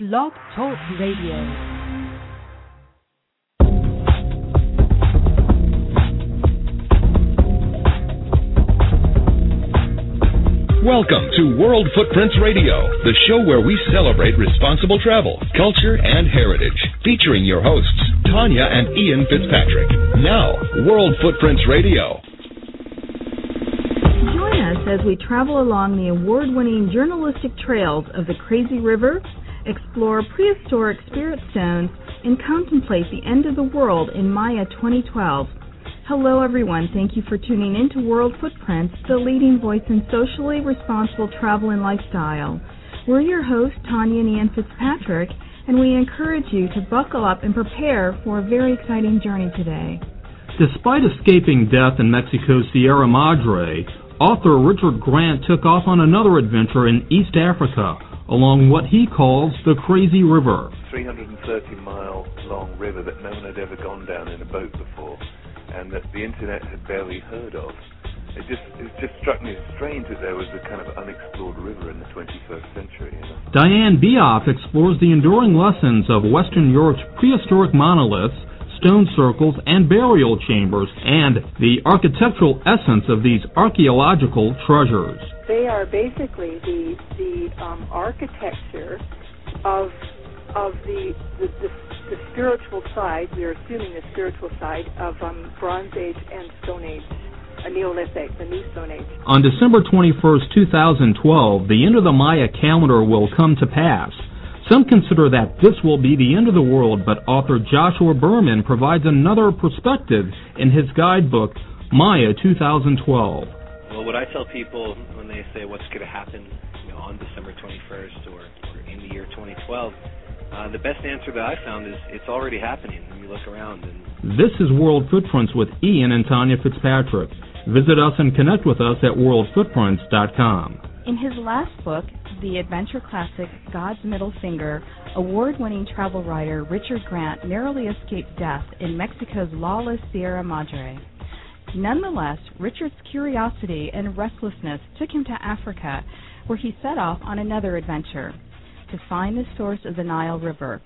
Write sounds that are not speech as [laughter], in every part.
Blog Talk Radio. Welcome to World Footprints Radio, the show where we celebrate responsible travel, culture, and heritage. Featuring your hosts, Tanya and Ian Fitzpatrick. Now, World Footprints Radio. Join us as we travel along the award winning journalistic trails of the Crazy River, explore prehistoric spirit stones, and contemplate the end of the world in Maya 2012. Hello, everyone. Thank you for tuning in to World Footprints, the leading voice in socially responsible travel and lifestyle. We're your hosts, Tanya and Ian Fitzpatrick, and we encourage you to buckle up and prepare for a very exciting journey today. Despite escaping death in Mexico's Sierra Madre, author Richard Grant took off on another adventure in East Africa along what he calls the Crazy River. 330 mile long river that no one had ever gone down in a boat before and that the internet had barely heard of. It just it just struck me as strange that there was a kind of unexplored river in the 21st century. You know? Diane Beoff explores the enduring lessons of Western Europe's prehistoric monoliths, stone circles, and burial chambers, and the architectural essence of these archaeological treasures. They are basically the the um, architecture of of the the, the the spiritual side. We are assuming the spiritual side of um, Bronze Age and Stone Age a Neolithic, the New Stone Age. On December 21st, 2012, the end of the Maya calendar will come to pass. Some consider that this will be the end of the world, but author Joshua Berman provides another perspective in his guidebook, Maya 2012. Well, what I tell people when they say what's going to happen you know, on December 21st or, or in the year 2012, uh, the best answer that I found is it's already happening when you look around. And This is World Footprints with Ian and Tanya Fitzpatrick. Visit us and connect with us at worldfootprints.com. In his last book, the adventure classic God's Middle Finger, award winning travel writer Richard Grant narrowly escaped death in Mexico's lawless Sierra Madre. Nonetheless, Richard's curiosity and restlessness took him to Africa, where he set off on another adventure to find the source of the Nile River.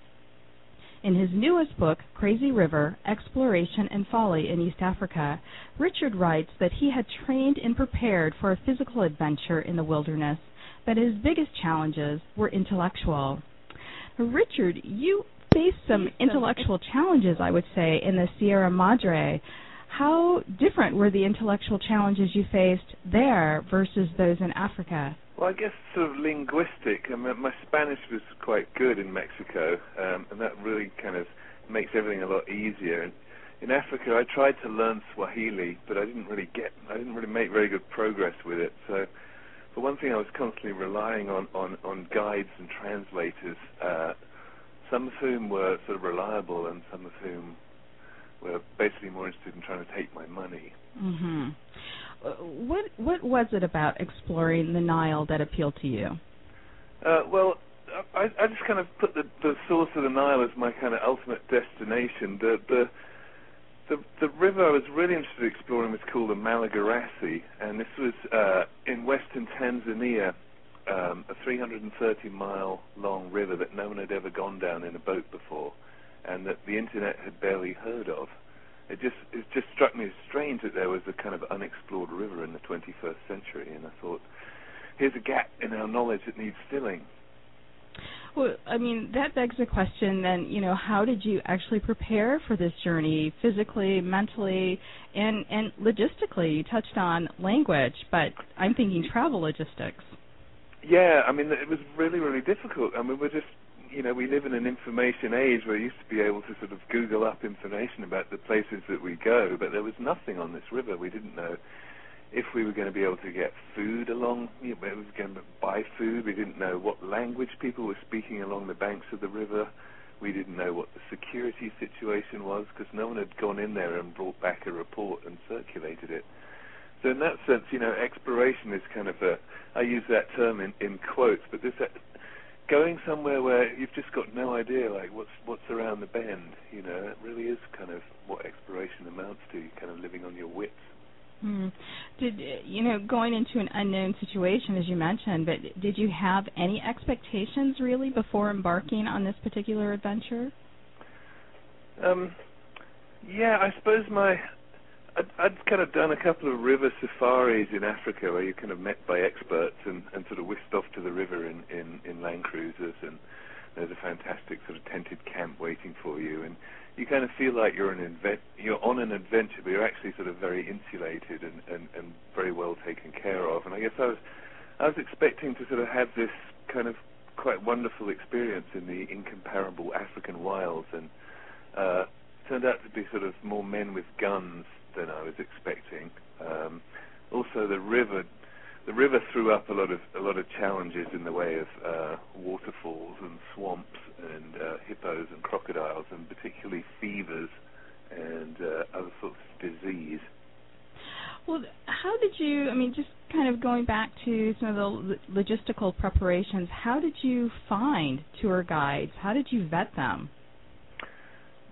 In his newest book, Crazy River Exploration and Folly in East Africa, Richard writes that he had trained and prepared for a physical adventure in the wilderness, but his biggest challenges were intellectual. Richard, you faced some um, intellectual challenges, I would say, in the Sierra Madre. How different were the intellectual challenges you faced there versus those in Africa? Well, I guess sort of linguistic. I mean, my Spanish was quite good in Mexico, um, and that really kind of makes everything a lot easier. In Africa, I tried to learn Swahili, but I didn't really get, I didn't really make very good progress with it. So, for one thing, I was constantly relying on on, on guides and translators, uh, some of whom were sort of reliable, and some of whom were basically more interested in trying to take my money. Mm-hmm. Uh, what what was it about exploring the Nile that appealed to you? Uh, well, I, I just kind of put the, the source of the Nile as my kind of ultimate destination. The the the, the river I was really interested in exploring was called the Malagarasi, and this was uh, in western Tanzania, um, a 330 mile long river that no one had ever gone down in a boat before, and that the internet had barely heard of. It just it just struck me as strange that there was a kind of unexplored river in the 21st century, and I thought, here's a gap in our knowledge that needs filling. Well, I mean, that begs the question then, you know, how did you actually prepare for this journey physically, mentally, and and logistically? You touched on language, but I'm thinking travel logistics. Yeah, I mean, it was really, really difficult. I mean, we're just, you know, we live in an information age where you used to be able to sort of Google up information about the places that we go, but there was nothing on this river. We didn't know if we were going to be able to get food along, you know, we were going to buy food. We didn't know what language people were speaking along the banks of the river. We didn't know what the security situation was because no one had gone in there and brought back a report and circulated it. So in that sense, you know, exploration is kind of a, I use that term in, in quotes, but this, going somewhere where you've just got no idea, like what's what's around the bend, you know, it really is kind of what exploration amounts to, kind of living on your wits. Hmm. Did you know going into an unknown situation, as you mentioned, but did you have any expectations really before embarking on this particular adventure? Um, yeah, I suppose my I'd, I'd kind of done a couple of river safaris in Africa where you're kind of met by experts and, and sort of whisked off to the river in, in, in land cruisers and there's a fantastic sort of tented camp waiting for you and you kind of feel like you're an invent you're on an adventure but you're actually sort of very insulated and, and, and very well taken care of. And I guess I was I was expecting to sort of have this kind of quite wonderful experience in the incomparable African wilds and uh, turned out to be sort of more men with guns than I was expecting. Um, also, the river, the river threw up a lot of a lot of challenges in the way of uh, waterfalls and swamps and uh, hippos and crocodiles, and particularly fevers and uh, other sorts of disease. Well, how did you? I mean, just kind of going back to some of the logistical preparations. How did you find tour guides? How did you vet them?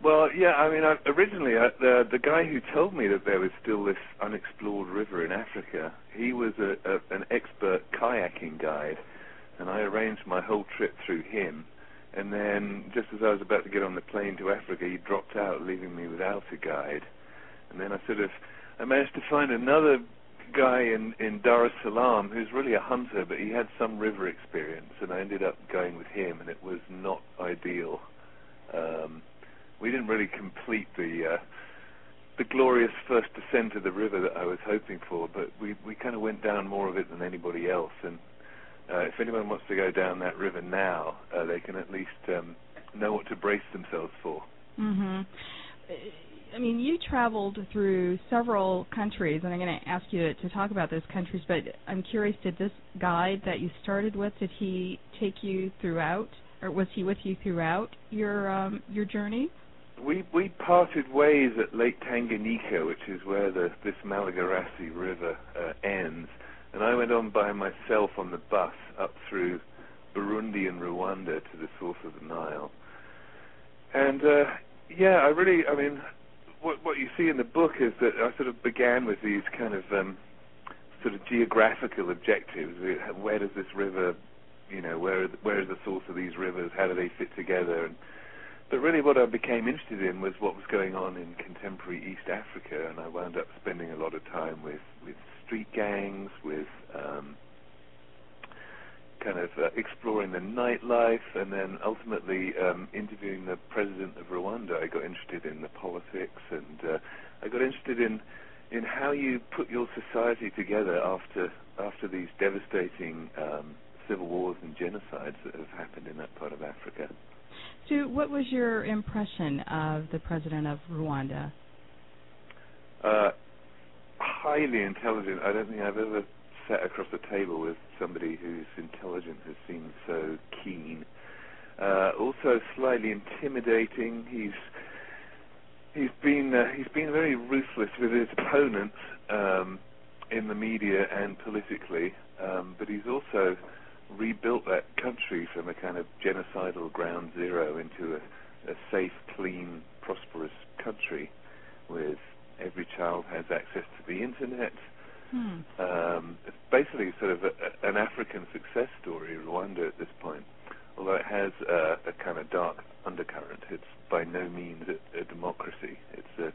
Well, yeah, I mean, I, originally I, the the guy who told me that there was still this unexplored river in Africa, he was a, a, an expert kayaking guide, and I arranged my whole trip through him. And then, just as I was about to get on the plane to Africa, he dropped out, leaving me without a guide. And then I sort of, I managed to find another guy in in Dar es Salaam who's really a hunter, but he had some river experience, and I ended up going with him, and it was not ideal. Um, we didn't really complete the uh, the glorious first descent of the river that I was hoping for, but we we kind of went down more of it than anybody else. And uh, if anyone wants to go down that river now, uh, they can at least um, know what to brace themselves for. Mm-hmm. I mean, you traveled through several countries, and I'm going to ask you to, talk about those countries. But I'm curious, did this guide that you started with, did he take you throughout, or was he with you throughout your um, your journey? We we parted ways at Lake Tanganyika, which is where the this Malagarasi River uh, ends, and I went on by myself on the bus up through Burundi and Rwanda to the source of the Nile. And uh, yeah, I really, I mean, what what you see in the book is that I sort of began with these kind of um, sort of geographical objectives. Where does this river, you know, where where is the source of these rivers? How do they fit together? And but really, what I became interested in was what was going on in contemporary East Africa, and I wound up spending a lot of time with with street gangs, with um, kind of uh, exploring the nightlife, and then ultimately um, interviewing the president of Rwanda. I got interested in the politics, and uh, I got interested in in how you put your society together after after these devastating um, civil wars and genocides that have happened in that part of Africa. So, what was your impression of the president of Rwanda? Uh, highly intelligent. I don't think I've ever sat across a table with somebody whose intelligence has seemed so keen. Uh, also, slightly intimidating. He's he's been uh, he's been very ruthless with his opponents um, in the media and politically, um, but he's also rebuilt that country from a kind of genocidal ground zero into a, a safe, clean, prosperous country with every child has access to the internet. Hmm. Um, it's basically sort of a, an African success story, Rwanda at this point. Although it has a, a kind of dark undercurrent, it's by no means a, a democracy. It's a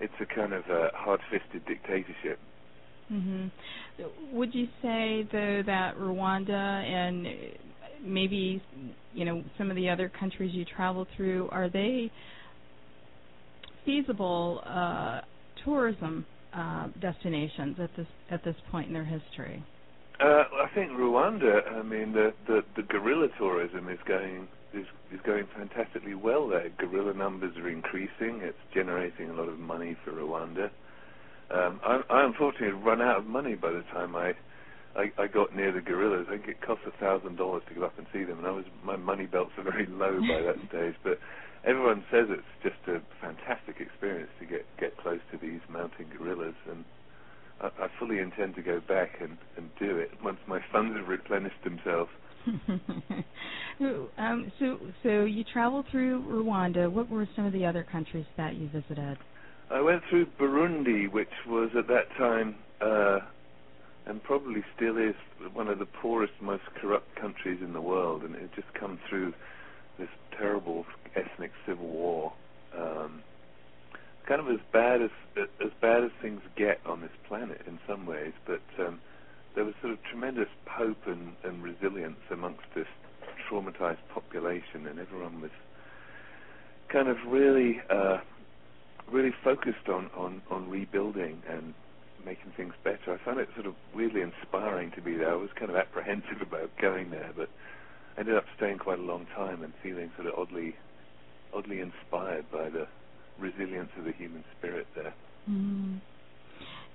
it's a kind of a hard-fisted dictatorship Mm-hmm. Would you say though that Rwanda and maybe you know some of the other countries you travel through are they feasible uh, tourism uh, destinations at this at this point in their history? Uh, I think Rwanda. I mean, the, the the gorilla tourism is going is is going fantastically well there. Gorilla numbers are increasing. It's generating a lot of money for Rwanda. Um, I, I unfortunately had run out of money by the time I, I, I got near the gorillas. I think it cost a thousand dollars to go up and see them, and I was my money belts are very low by that [laughs] stage. But everyone says it's just a fantastic experience to get get close to these mountain gorillas, and I, I fully intend to go back and, and do it once my funds have replenished themselves. [laughs] um, so, so you traveled through Rwanda. What were some of the other countries that you visited? I went through Burundi, which was at that time, uh, and probably still is, one of the poorest, most corrupt countries in the world, and it had just come through this terrible ethnic civil war. Um, kind of as bad as as bad as things get on this planet in some ways, but um, there was sort of tremendous hope and, and resilience amongst this traumatized population, and everyone was kind of really, uh, really focused on, on, on rebuilding and making things better. I found it sort of weirdly inspiring to be there. I was kind of apprehensive [laughs] about going there, but ended up staying quite a long time and feeling sort of oddly, oddly inspired by the resilience of the human spirit there. Mm.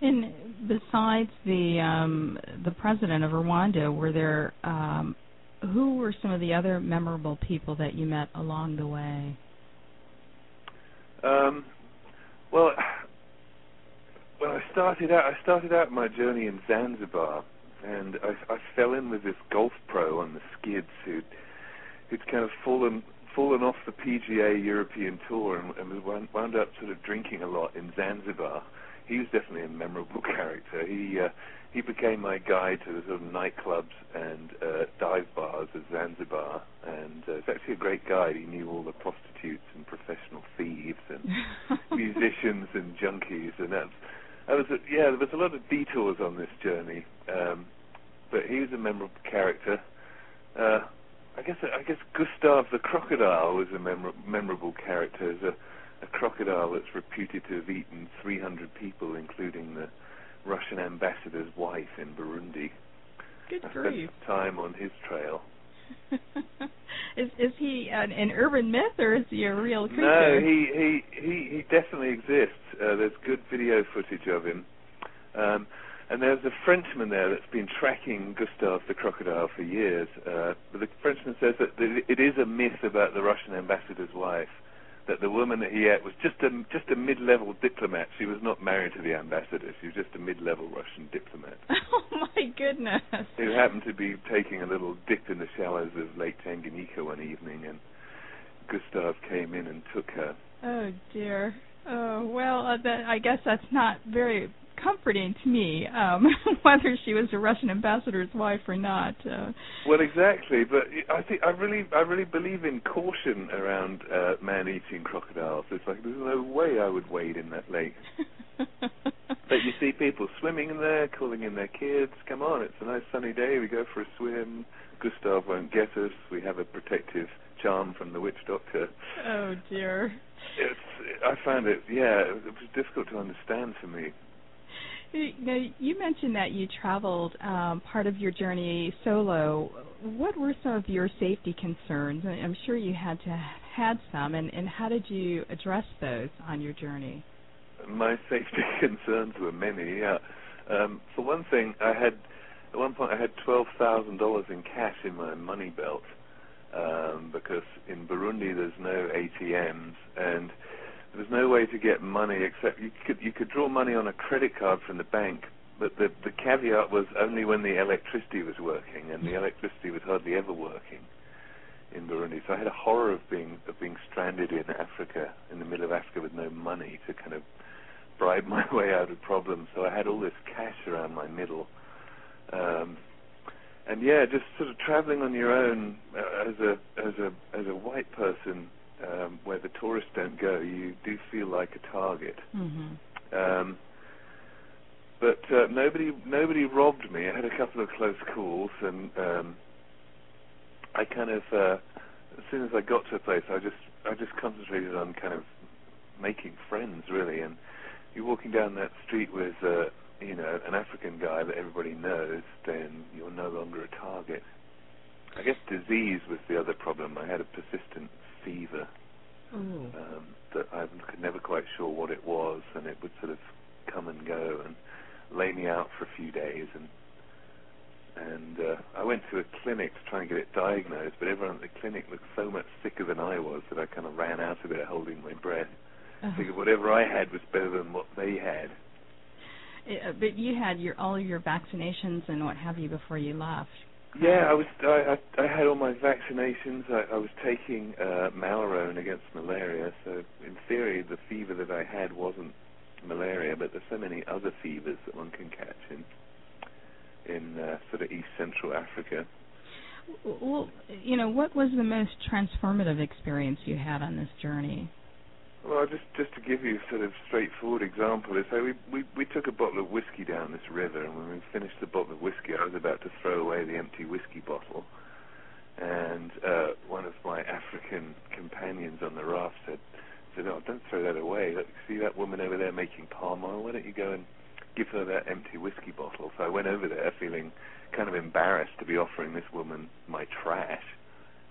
And besides the um, the president of Rwanda, were there um, who were some of the other memorable people that you met along the way? Um, well, [sighs] when I started out, I started out my journey in Zanzibar, and I, I fell in with this golf pro on the skids who'd who'd kind of fallen fallen off the PGA European Tour and, and wound, wound up sort of drinking a lot in Zanzibar. He was definitely a memorable [laughs] character. He uh, he became my guide to the sort of nightclubs and uh, dive bars of Zanzibar, and uh, he's actually a great guide. He knew all the prostitutes and professional thieves and [laughs] musicians and junkies, and that's that was a, yeah. There was a lot of detours on this journey, um, but he was a memorable character. Uh, I guess I guess Gustav the crocodile was a memor- memorable character as a, a crocodile that's reputed to have eaten 300 people, including the Russian ambassador's wife in Burundi. Good I grief! spent time on his trail. [laughs] is is he an, an urban myth or is he a real creature? No, he he he he definitely exists. Uh, there's good video footage of him. Um, and there's a Frenchman there that's been tracking Gustav the crocodile for years. Uh, but the Frenchman says that it is a myth about the Russian ambassador's wife that the woman that he ate was just a just a mid-level diplomat. She was not married to the ambassador. She was just a mid-level Russian diplomat. [laughs] Oh my goodness! Who happened to be taking a little dip in the shallows of Lake Tanganyika one evening, and Gustav came in and took her. Oh dear. Oh well, uh, that, I guess that's not very comforting to me, um, [laughs] whether she was a Russian ambassador's wife or not. Uh, well, exactly, but I think I really, I really believe in caution around uh, man-eating crocodiles. It's like there's no way I would wade in that lake. [laughs] but you see people swimming in there, calling in their kids. Come on, it's a nice sunny day. We go for a swim. Gustav won't get us. We have a protective charm from the witch doctor. Oh dear. It's. I found it. Yeah, it was difficult to understand for me. Now, you mentioned that you traveled um, part of your journey solo. What were some of your safety concerns? I'm sure you had to had some, and, and how did you address those on your journey? My safety [laughs] concerns were many. Yeah. Um, for one thing, I had at one point I had twelve thousand dollars in cash in my money belt um, because in Burundi there's no ATMs and there was no way to get money except you could you could draw money on a credit card from the bank, but the the caveat was only when the electricity was working, and the electricity was hardly ever working in Burundi. So I had a horror of being of being stranded in Africa, in the middle of Africa, with no money to kind of bribe [laughs] my way out of problems. So I had all this cash around my middle. Um, and yeah, just sort of traveling on your own uh, as a as a as a white person um, where the tourists don't go, you do feel like a target. Mm-hmm. Um, but uh, nobody nobody robbed me. I had a couple of close calls, and um, I kind of uh, as soon as I got to a place, I just I just concentrated on kind of making friends really. And you're walking down that street with uh, you know an African guy that everybody knows, then you're no longer a target. I guess disease was the other problem. I had a persistent fever Ooh. um, that I was never quite sure what it was, and it would sort of come and go and lay me out for a few days. And and uh, I went to a clinic to try and get it diagnosed, but everyone at the clinic looked so much sicker than I was that I kind of ran out of there holding my breath. Uh-huh. Figured whatever I had was better than what they had. Uh, but you had your all your vaccinations and what have you before you left. Yeah, I was. I, I, I had all my vaccinations. I, I was taking uh, Malarone against malaria. So in theory, the fever that I had wasn't malaria, but there's so many other fevers that one can catch in in uh, sort of East Central Africa. Well, you know, what was the most transformative experience you had on this journey? Well, just just to give you a sort of straightforward example, is so we, we we took a bottle of whiskey down this river, and when we finished the bottle of whiskey, I was about to throw away the empty whiskey bottle, and uh, one of my African companions on the raft said, said, "Oh, don't throw that away. Look, see that woman over there making palm oil? Why don't you go and give her that empty whiskey bottle?" So I went over there, feeling kind of embarrassed to be offering this woman my trash,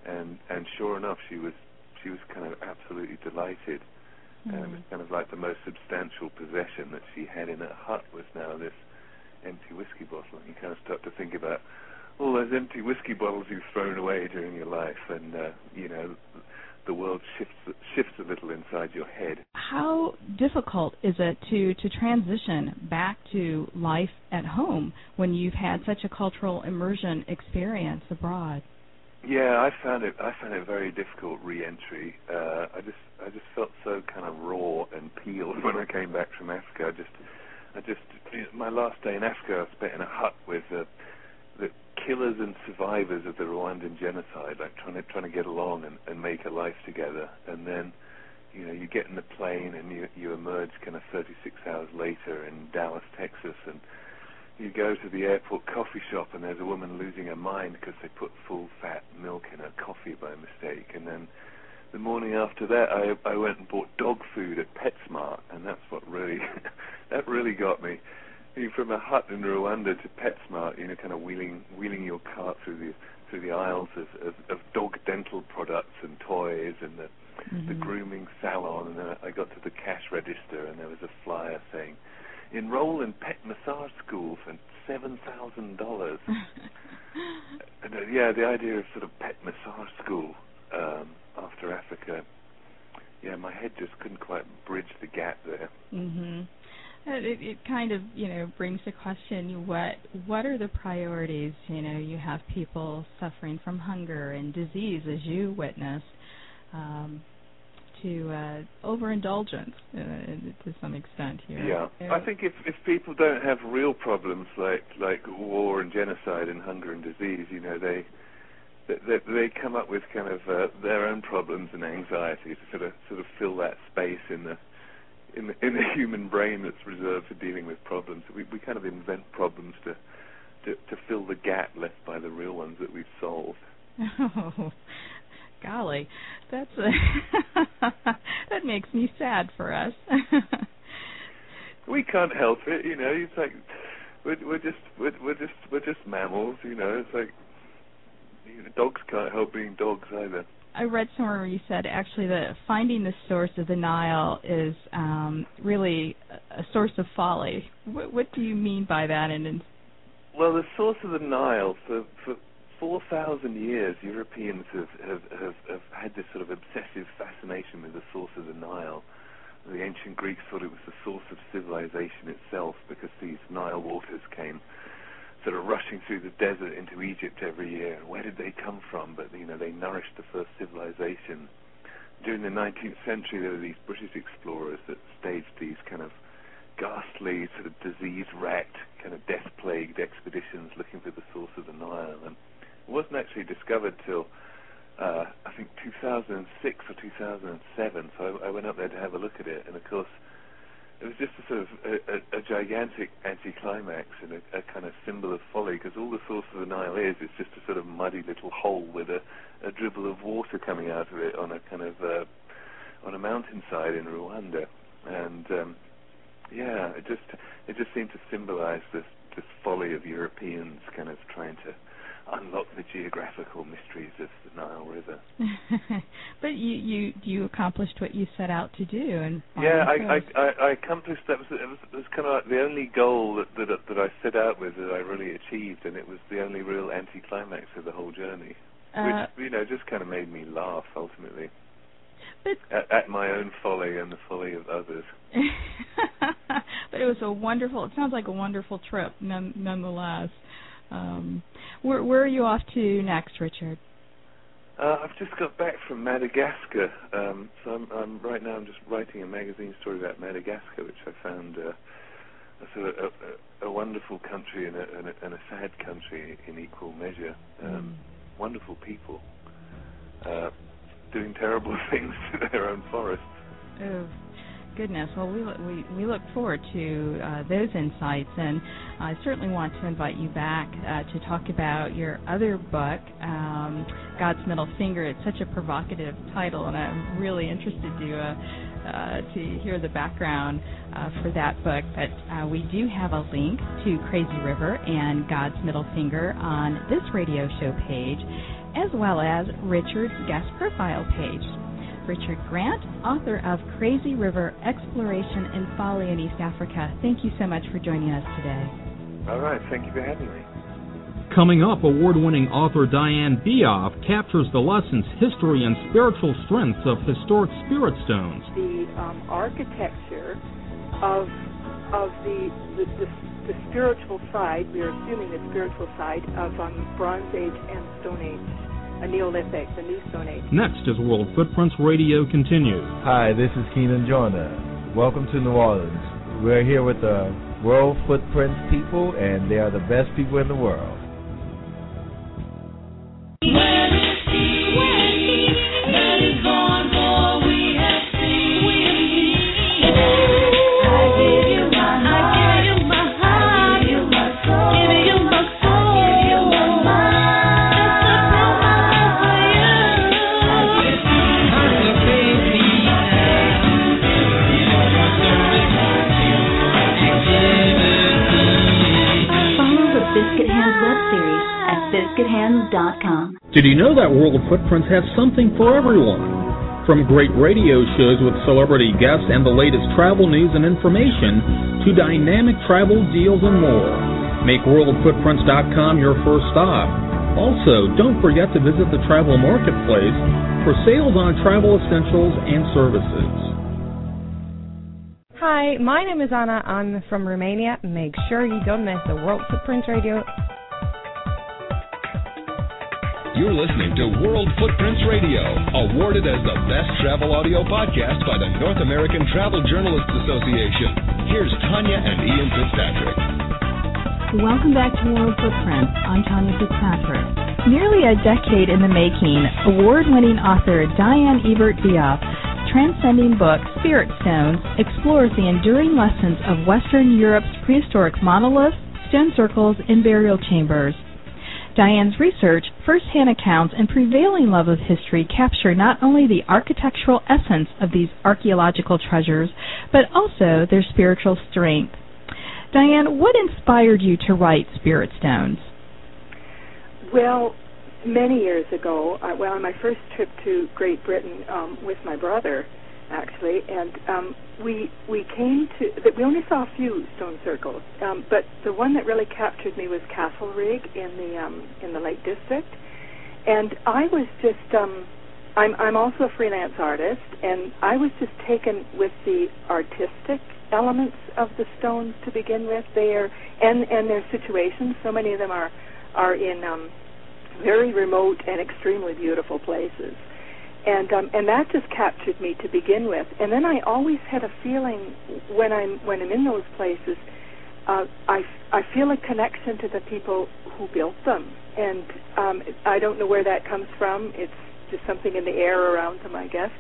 and and sure enough, she was she was kind of absolutely delighted Mm. And it was kind of like the most substantial possession that she had in her hut was now this empty whiskey bottle. And you kind of start to think about all those empty whiskey bottles you've thrown away during your life, and uh, you know the world shifts shifts a little inside your head. How difficult is it to to transition back to life at home when you've had such a cultural immersion experience abroad? Yeah, I found it. I found it very difficult re-entry. Uh, I just, I just felt so kind of raw and peeled [laughs] when I came back from Africa. I just, I just, my last day in Africa, I spent in a hut with uh, the killers and survivors of the Rwandan genocide, like trying to, trying to get along and, and make a life together. And then, you know, you get in the plane and you, you emerge kind of 36 hours later in Dallas, Texas, and you go to the airport coffee shop and there's a woman losing her mind because they put full fat milk in her coffee by mistake. And then the morning after that, I I went and bought dog food at PetSmart, and that's what really [laughs] that really got me. You from a hut in Rwanda to PetSmart, you know, kind of wheeling wheeling your cart through the through the aisles of, of, of dog dental products and toys and the mm-hmm. the grooming salon, and then I got to the cash register and there was a flyer saying enroll in pet massage school for seven thousand dollars. [laughs] uh, yeah, the idea of sort of pet massage school um, after Africa. Yeah, my head just couldn't quite bridge the gap there. Mhm. It, it kind of you know brings to question what what are the priorities you know you have people suffering from hunger and disease as you witnessed um, to uh, overindulgence uh, to some extent here. Yeah, I think if if people don't have real problems like like war and genocide and hunger and disease, you know, they they, they come up with kind of uh, their own problems and anxiety to sort of sort of fill that space in the in the, in the human brain that's reserved for dealing with problems. We we kind of invent problems to to, to fill the gap left by the real ones that we've solved. Oh, [laughs] [laughs] golly, that's a [laughs] that makes me sad for us. [laughs] we can't help it, you know. It's like we're, we're just we're, we're just we're just mammals, you know. It's like you know, dogs can't help being dogs either. I read somewhere where you said actually that finding the source of the Nile is um, really a source of folly. What, what do you mean by that? And well, the source of the Nile for for 4,000 years, Europeans have, have, have, have had this sort of obsessive fascination with the source of the Nile. The ancient Greeks thought it was the source of civilization itself because these Nile waters came sort of rushing through the desert into Egypt every year. Where did they come from? But you know, they nourished the first civilization. During the 19th century, there were these British explorers that staged these kind of ghastly, sort of disease-racked, kind of death-plagued expeditions looking for the source of the Nile. And wasn't actually discovered till uh, I think 2006 or 2007. So I, I went up there to have a look at it, and of course, it was just a sort of a, a, a gigantic anticlimax and a, a kind of symbol of folly, because all the source of the Nile is is just a sort of muddy little hole with a, a dribble of water coming out of it on a kind of uh, on a mountainside in Rwanda, and um, yeah, it just it just seemed to symbolize this this folly of Europeans kind of trying to unlock the geographical mysteries of the Nile River. [laughs] but you you you accomplished what you set out to do, and yeah, I, I, I I accomplished that. Was, it was it was kind of like the only goal that, that that I set out with that I really achieved, and it was the only real anticlimax of the whole journey, uh, which you know just kind of made me laugh ultimately. But at, at my own folly and the folly of others. [laughs] but it was a wonderful. It sounds like a wonderful trip, none, nonetheless. Um, where, where are you off to next, Richard? Uh, I've just got back from Madagascar, um, so I'm, I'm right now. I'm just writing a magazine story about Madagascar, which I found uh, a sort of a, a, wonderful country and a, and, a, and a sad country in equal measure. Um, mm. Wonderful people uh, doing terrible [laughs] things to their own forests. Oh goodness. Well, we we we look forward to uh, those insights, and I certainly want to invite you back uh, to talk about your other book, um, God's Middle Finger. It's such a provocative title, and I'm really interested to uh, uh, to hear the background uh, for that book. But uh, we do have a link to Crazy River and God's Middle Finger on this radio show page, as well as Richard's guest profile page. Richard Grant, author of Crazy River Exploration and Folly in East Africa. Thank you so much for joining us today. All right, thank you for having me. Coming up, award winning author Diane Beoff captures the lessons, history, and spiritual strengths of historic spirit stones. The um, architecture of, of the, the, the, the, spiritual side, we are assuming the spiritual side of um, Bronze Age and Stone Age a Neolithic, the New Stone Age. Next as World Footprints Radio continues. Hi, this is Keenan Joyner. Welcome to New Orleans. We're here with the World Footprints people, and they are the best people in the world. Did you know that World Footprints has something for everyone? From great radio shows with celebrity guests and the latest travel news and information to dynamic travel deals and more. Make WorldFootprints.com your first stop. Also, don't forget to visit the travel marketplace for sales on travel essentials and services. Hi, my name is Anna. I'm from Romania. Make sure you don't miss the World Footprints Radio you're listening to World Footprints Radio, awarded as the best travel audio podcast by the North American Travel Journalists Association. Here's Tanya and Ian Fitzpatrick. Welcome back to World Footprints. I'm Tanya Fitzpatrick. Nearly a decade in the making, award winning author Diane Ebert Beoff transcending book Spirit Stones explores the enduring lessons of Western Europe's prehistoric monoliths, stone circles, and burial chambers. Diane's research, first-hand accounts, and prevailing love of history capture not only the architectural essence of these archaeological treasures, but also their spiritual strength. Diane, what inspired you to write Spirit Stones? Well, many years ago, well, on my first trip to Great Britain um, with my brother, actually, and um, we we came to that we only saw a few stone circles, um, but the one that really captured me was Castlerigg in the um, in the Lake District, and I was just um, I'm I'm also a freelance artist, and I was just taken with the artistic elements of the stones to begin with. They are and and their situations. So many of them are are in um, very remote and extremely beautiful places and um, and that just captured me to begin with. And then I always had a feeling when I'm when I'm in those places, uh, I I feel a connection to the people who built them, and um, I don't know where that comes from. It's just something in the air around them, I guess.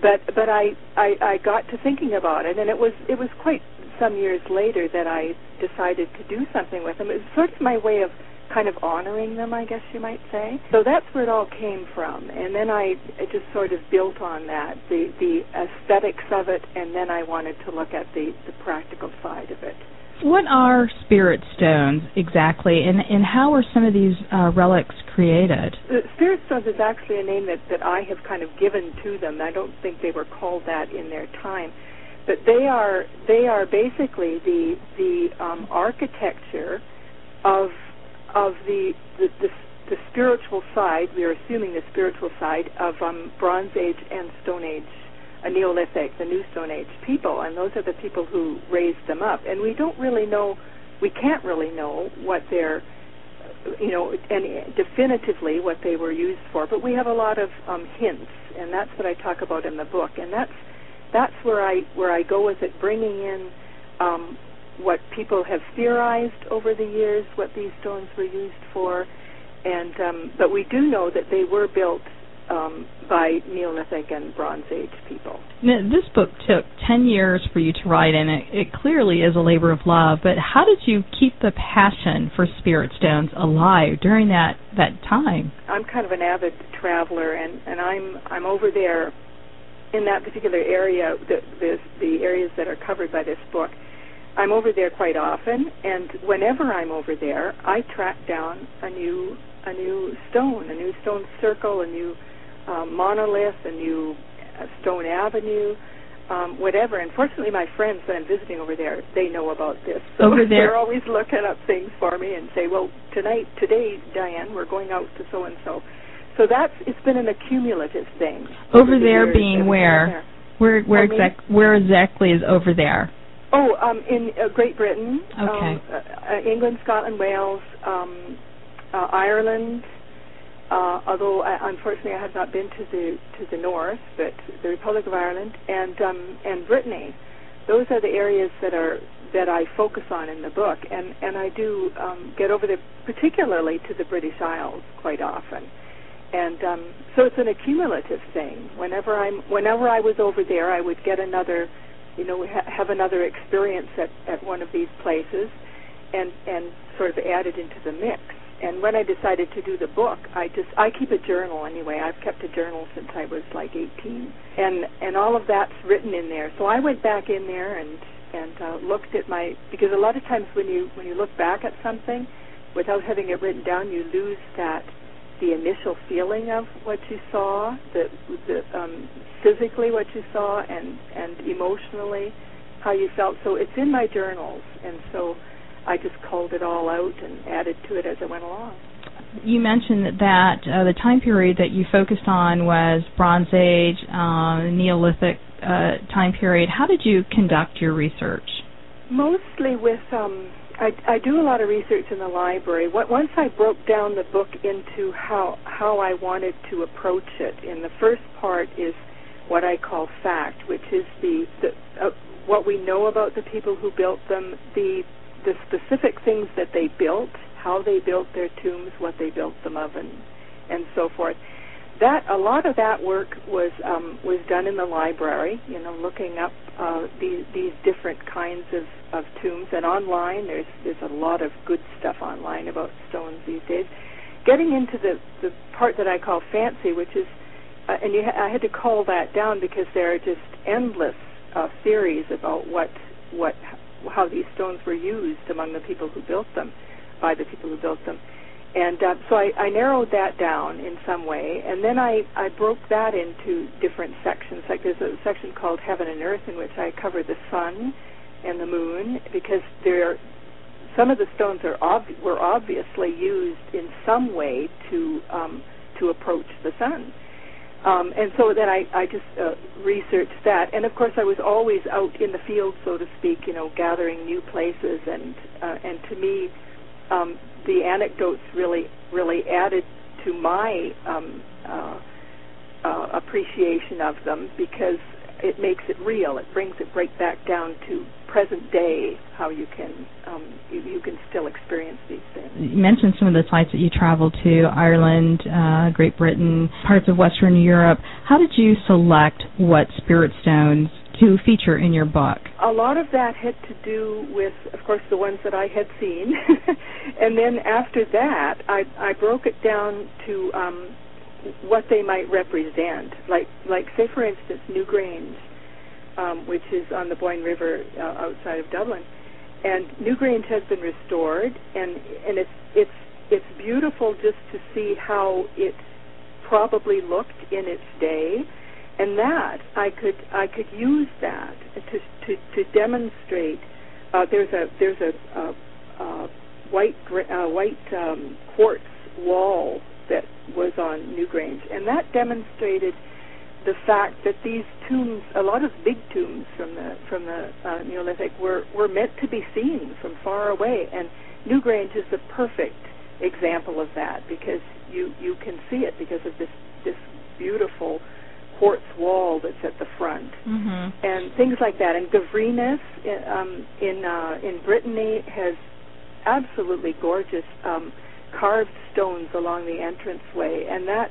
But but I, I I got to thinking about it, and it was it was quite some years later that I decided to do something with them. It was sort of my way of kind of honoring them, I guess you might say. So that's where it all came from, and then I, I just sort of built on that, the the aesthetics of it, and then I wanted to look at the the practical side of it. What are spirit stones exactly, and and how are some of these uh, relics created? The spirit stones is actually a name that that I have kind of given to them. I don't think they were called that in their time but they are they are basically the the um, architecture of of the the, the the spiritual side, we are assuming the spiritual side of um, Bronze Age and Stone Age, a Neolithic, the New Stone Age people, and those are the people who raised them up. And we don't really know, we can't really know what their you know, and definitively what they were used for. But we have a lot of um, hints, and that's what I talk about in the book. And that's that's where I where I go with it, bringing in um, what people have theorized over the years, what these stones were used for, and um, but we do know that they were built um, by Neolithic and Bronze Age people. Now, this book took 10 years for you to write, and it, it clearly is a labor of love. But how did you keep the passion for spirit stones alive during that, that time? I'm kind of an avid traveler, and, and I'm I'm over there in that particular area, the, the the areas that are covered by this book. I'm over there quite often, and whenever I'm over there, I track down a new a new stone, a new stone circle, a new um, monolith, a new uh, stone avenue, um, whatever. And fortunately, my friends that I'm visiting over there, they know about this. So over [laughs] there, they're always looking up things for me and say, "Well, tonight, today, Diane, we're going out to so and so." So that's it's been an accumulative thing. Over, over there years being where? There. Where where exact where exactly is over there? Oh, um, in uh, Great Britain, Okay. um, uh, England, Scotland, Wales, um, uh, Ireland. Uh, although I, unfortunately I have not been to the to the north, but the Republic of Ireland and um, and Brittany. Those are the areas that are that I focus on in the book, and and I do um, get over there, particularly to the British Isles, quite often. And um, so it's an accumulative thing. Whenever I'm whenever I was over there, I would get another, you know, ha- have another experience at at one of these places, and and sort of add it into the mix and when I decided to do the book, I just I keep a journal anyway. I've kept a journal since I was like 18, and and all of that's written in there. So I went back in there and and uh, looked at my because a lot of times when you when you look back at something without having it written down, you lose that the initial feeling of what you saw, the the um, physically what you saw, and and emotionally how you felt. So it's in my journals, and so I just culled it all out and added to it as I went along. You mentioned that uh, the time period that you focused on was Bronze Age, uh, Neolithic uh, time period. How did you conduct your research? Mostly with, um, I, I do a lot of research in the library. Once I broke down the book into how how I wanted to approach it, and the first part is what I call fact, which is the, the uh, what we know about the people who built them, the the specific things that they built, how they built their tombs, what they built them of, and and so forth. That a lot of that work was um, was done in the library. You know, looking up uh, these these different kinds of, of tombs, and online there's there's a lot of good stuff online about stones these days. Getting into the the part that I call fancy, which is, uh, and you ha- I had to call that down because there are just endless uh, theories about what what how these stones were used among the people who built them, by the people who built them. And uh, so I, I narrowed that down in some way, and then I, I broke that into different sections. Like there's a section called Heaven and Earth in which I cover the sun and the moon because there, some of the stones are were obviously used in some way to um, to approach the sun. Um, and so then I, I just uh, researched that, and of course I was always out in the field, so to speak, you know, gathering new places, and uh, and to me, um, the anecdotes really really added to my um, uh, uh, appreciation of them because it makes it real. It brings it right back down to present day, how you can um, you, you can still experience these things. You mentioned some of the sites that you traveled to: Ireland, uh, Great Britain, parts of Western Europe. How did you select what spirit stones to feature in your book? A lot of that had to do with, of course, the ones that I had seen, [laughs] and then after that, I I broke it down to um, what they might represent. Like like say for instance, Newgrange, um, which is on the Boyne River uh, outside of Dublin, and Newgrange has been restored, and and it's it's it's beautiful just to see how it probably looked in its day and that I could I could use that to to, to demonstrate. Uh, there's a there's a, a, a white uh, white um, quartz wall that was on Newgrange, and that demonstrated the fact that these tombs, a lot of big tombs from the from the uh, Neolithic, were were meant to be seen from far away, and Newgrange is the perfect example of that because you you can see it because of this this beautiful quartz wall that's at the front Mhm. and things like that. And Gavrinis in, um, in uh, in Brittany has absolutely gorgeous um, carved stones along the entranceway, and that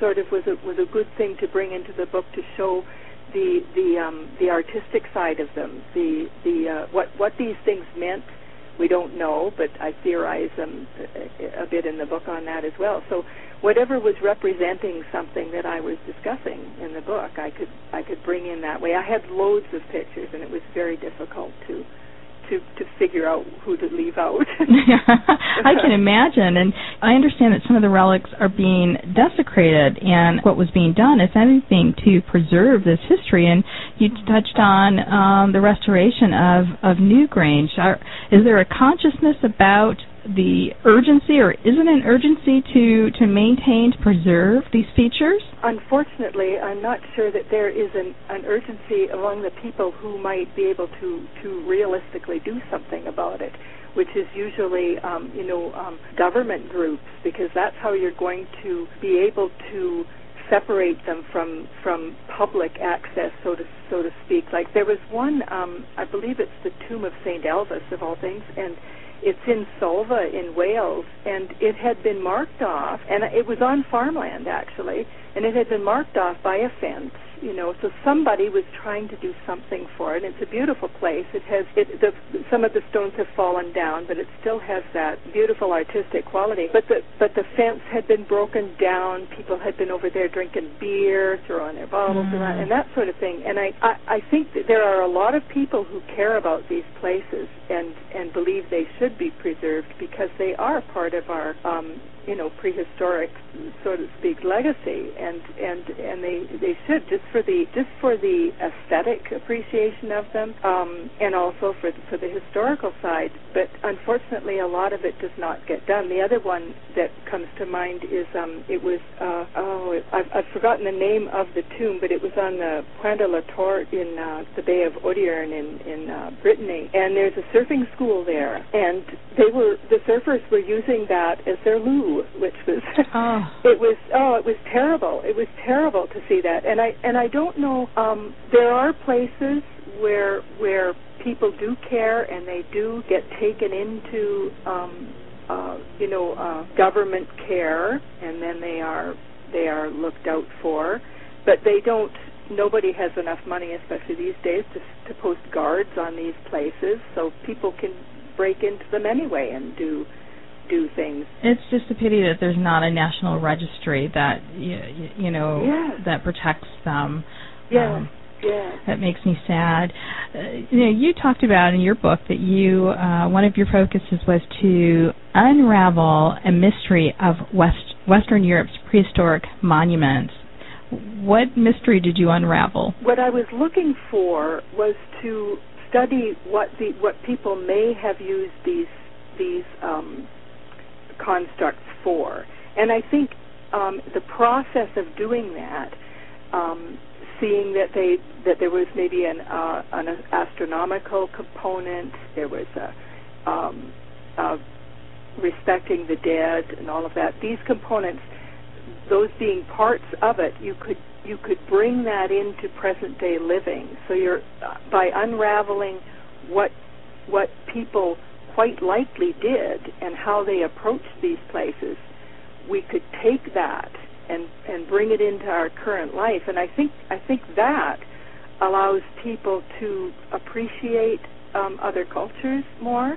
sort of was a was a good thing to bring into the book to show the the um, the artistic side of them, the the uh, what what these things meant. We don't know, but I theorize um, a, a bit in the book on that as well. So whatever was representing something that I was discussing in the book, I could I could bring in that way. I had loads of pictures, and it was very difficult to to to figure out who to leave out. [laughs] [laughs] I can imagine, and I understand that some of the relics are being desecrated, and what was being done, if anything, to preserve this history. And you touched on um, the restoration of of Newgrange. Are, is there a consciousness about the urgency, or is it an urgency to to maintain, to preserve these features? Unfortunately, I'm not sure that there is an, an urgency among the people who might be able to to realistically do something about it, which is usually um, you know um, government groups because that's how you're going to be able to separate them from from public access, so to so to speak. Like there was one, um, I believe it's the tomb of Saint Elvis of all things, and it's in Solva in Wales, and it had been marked off, and it was on farmland actually, and it had been marked off by a fence. You know, so somebody was trying to do something for it. It's a beautiful place. It has it, the, some of the stones have fallen down, but it still has that beautiful artistic quality. But the but the fence had been broken down. People had been over there drinking beer, throwing their bottles Mm. around, and that sort of thing. And I, I I think that there are a lot of people who care about these places and and believe they should be preserved because they are part of our um, you know prehistoric so to speak legacy and and and and they they should just for the just for the aesthetic appreciation of them um and also for the, for the historical side. But unfortunately a lot of it does not get done. The other one that comes to mind is um it was uh oh I've, I've forgotten the name of the tomb but it was on the Pointe de la Torche in uh, the Bay of Audierne in in uh, Brittany. And there's a surfing school there. And they were the surfers were using that as their loo which was Oh. [laughs] it was oh it was terrible it was terrible to see that. And i and i don't know um there are places where where people do care and they do get taken into um uh you know uh government care and then they are they are looked out for. But they don't nobody has enough money especially these days to to post guards on these places. So people can break into them anyway and do do things It's just a pity that there's not a national registry that you, you know Yes. that protects them. yeah Um, yeah that makes me sad. Uh, you know, you talked about in your book that you uh, one of your focuses was to unravel a mystery of West Western Europe's prehistoric monuments. What mystery did you unravel? what I was looking for was to study what the what people may have used these these um, constructs for, and I think um, the process of doing that, um, seeing that they that there was maybe an uh, an astronomical component, there was a um, uh, respecting the dead and all of that. These components, those being parts of it, you could you could bring that into present day living. So you're uh, by unraveling what what people quite likely did and how they approached these places, we could take that and and bring it into our current life. And I think I think that allows people to appreciate um, other cultures more,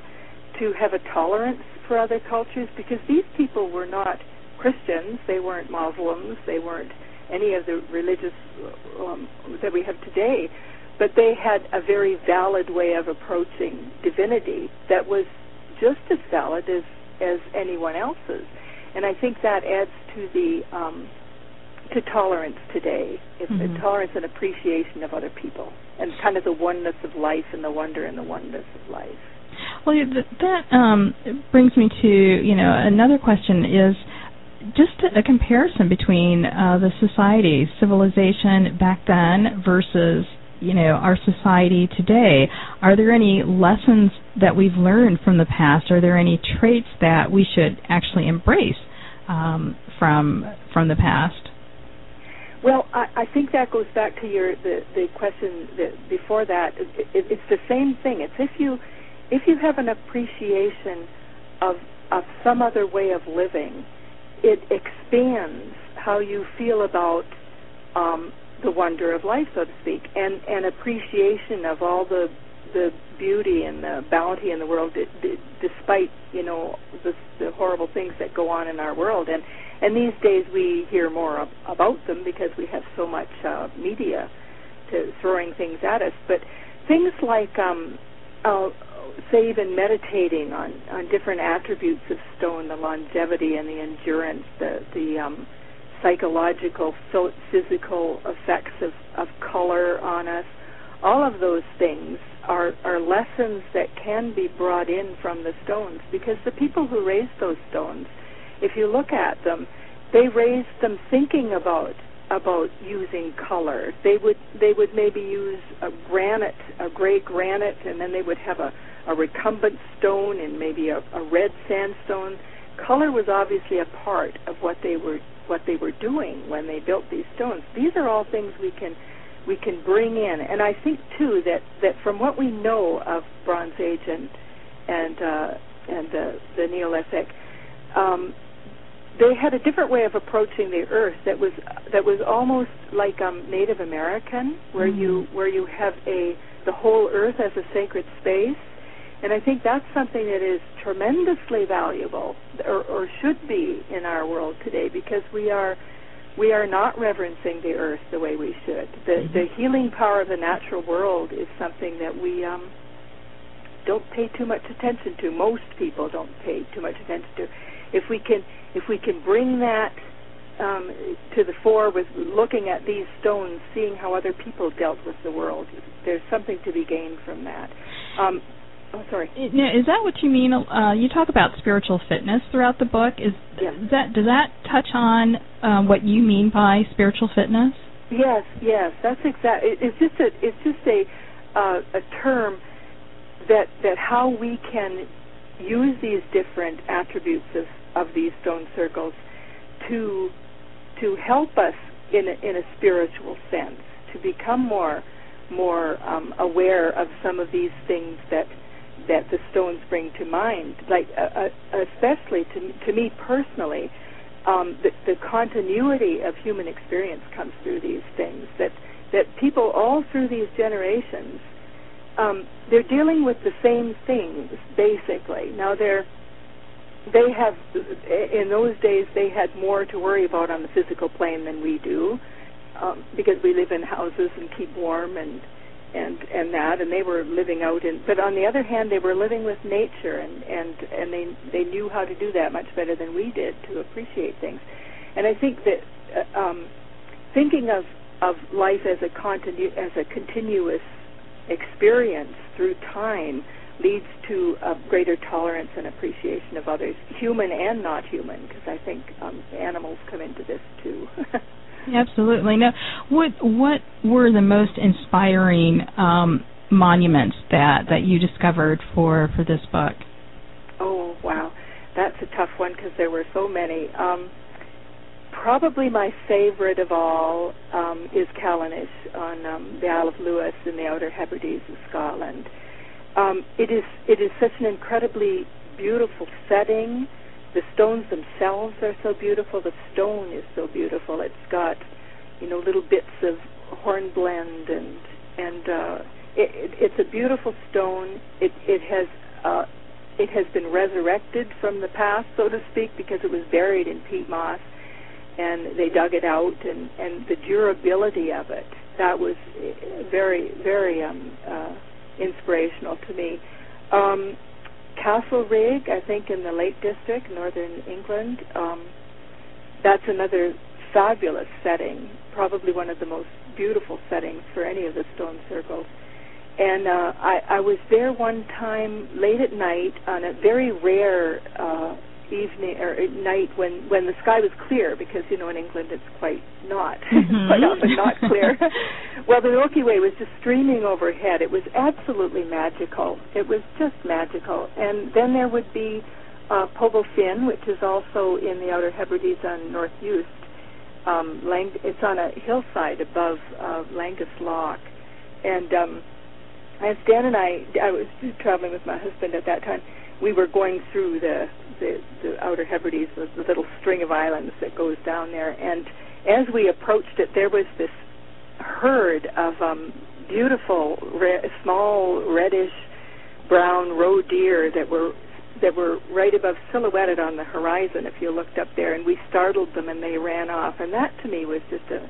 to have a tolerance for other cultures, because these people were not Christians, they weren't Muslims, they weren't any of the religious um, that we have today, but they had a very valid way of approaching divinity that was just as valid as as anyone else's, and I think that adds to the um, to tolerance today, it's Mhm. a tolerance and appreciation of other people, and kind of the oneness of life and the wonder and the oneness of life. Well, that um, brings me to you know another question is just a, a comparison between uh, the society civilization back then versus you know our society today. Are there any lessons that we've learned from the past? Are there any traits that we should actually embrace um, from from the past? Well, I, I think that goes back to your the the question that before that. It, it, it's the same thing. It's if you if you have an appreciation of of some other way of living, it expands how you feel about um, the wonder of life, so to speak, and and appreciation of all the the beauty and the bounty in the world, d- d- despite you know the, the horrible things that go on in our world. And and these days we hear more ab- about them because we have so much uh, media to throwing things at us. But things like um, uh, say even meditating on on different attributes of stone, the longevity and the endurance, the the um, psychological, physical effects of, of color on us. All of those things are, are lessons that can be brought in from the stones because the people who raised those stones, if you look at them, they raised them thinking about about using color. They would they would maybe use a granite, a gray granite, and then they would have a, a recumbent stone and maybe a, a red sandstone. Color was obviously a part of what they were what they were doing when they built these stones. These are all things we can we can bring in, and I think too that that from what we know of Bronze Age and and uh, and the the Neolithic, um, they had a different way of approaching the earth that was that was almost like um, Native American, where mm-hmm. you where you have a the whole earth as a sacred space, and I think that's something that is tremendously valuable, or, or should be in our world today, because we are we are not reverencing the earth the way we should. The mm-hmm. the healing power of the natural world is something that we um, don't pay too much attention to. Most people don't pay too much attention to. If we can if we can bring that um, to the fore with looking at these stones, seeing how other people dealt with the world, there's something to be gained from that. Um, Oh, sorry. Now, is that what you mean? Uh, you talk about spiritual fitness throughout the book. Is yes. that does that touch on um, what you mean by spiritual fitness? Yes, yes, that's exactly. It, it's just a it's just a uh, a term that that how we can use these different attributes of of these stone circles to to help us in a, in a spiritual sense to become more more um, aware of some of these things that that the stones bring to mind. Like, uh, uh, especially to to me personally, um, the, the continuity of human experience comes through these things. That that people all through these generations, um, they're dealing with the same things basically. Now they're they have in those days they had more to worry about on the physical plane than we do um, because we live in houses and keep warm and and and that and they were living out in but on the other hand they were living with nature and and and they they knew how to do that much better than we did to appreciate things. And i think that uh, um thinking of of life as a continu- as a continuous experience through time leads to a greater tolerance and appreciation of others human and not human because i think um animals come into this too [laughs] Absolutely. Now, what what were the most inspiring um, monuments that that you discovered for for this book? Oh wow, that's a tough one because there were so many. Um, probably my favorite of all um, is Callanish on um, the Isle of Lewis in the Outer Hebrides of Scotland. Um, it is it is such an incredibly beautiful setting the stones themselves are so beautiful. The stone is so beautiful. It's got, you know, little bits of hornblende and and uh, it, it, it's a beautiful stone. It it has uh, it has been resurrected from the past, so to speak, because it was buried in peat moss, and they dug it out, and and the durability of it that was very very um, uh, inspirational to me. Um, Castlerigg, I think in the Lake District, northern England. Um, that's another fabulous setting, probably one of the most beautiful settings for any of the stone circles. And uh, I, I was there one time late at night on a very rare uh, evening or at night when when the sky was clear because you know in England it's quite not [laughs] mm-hmm. quite often not [laughs] clear well, the Milky Way was just streaming overhead. It was absolutely magical. It was just magical. And then there would be uh, Fin, which is also in the Outer Hebrides on North Uist. Um, Lang- it's on a hillside above uh, Langass Loch. And um, as Dan and I, I was traveling with my husband at that time, we were going through the the, the Outer Hebrides, the, the little string of islands that goes down there. And as we approached it, there was this herd of um, beautiful, re- small, reddish brown roe deer that were that were right above silhouetted on the horizon if you looked up there and we startled them and they ran off and that to me was just a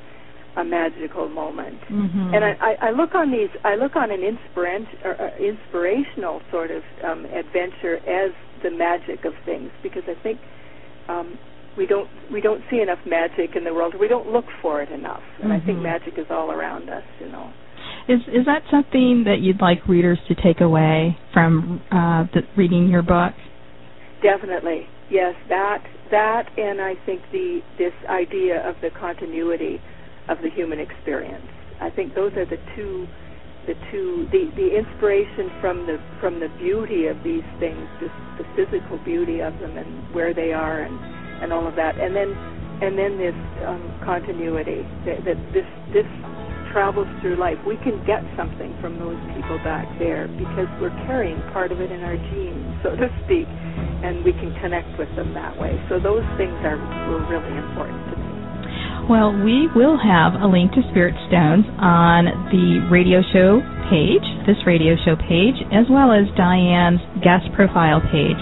a magical moment Mm-hmm. and I, I, I look on these I look on an inspiration or, uh, inspirational sort of um, adventure as the magic of things because I think um, we don't we don't see enough magic in the world. We don't look for it enough, and I think Mhm. magic is all around us. You know. Is is that something that you'd like readers to take away from uh, the, reading your book? Definitely, yes. That that, and I think the this idea of the continuity of the human experience. I think those are the two, the two, the the inspiration from the from the beauty of these things, just the physical beauty of them and where they are and and all of that, and then and then this um, continuity that, that this this travels through life. We can get something from those people back there because we're carrying part of it in our genes, so to speak, and we can connect with them that way. So those things are were really important to me. Well, we will have a link to Spirit Stones on the radio show page, this radio show page, as well as Diane's guest profile page.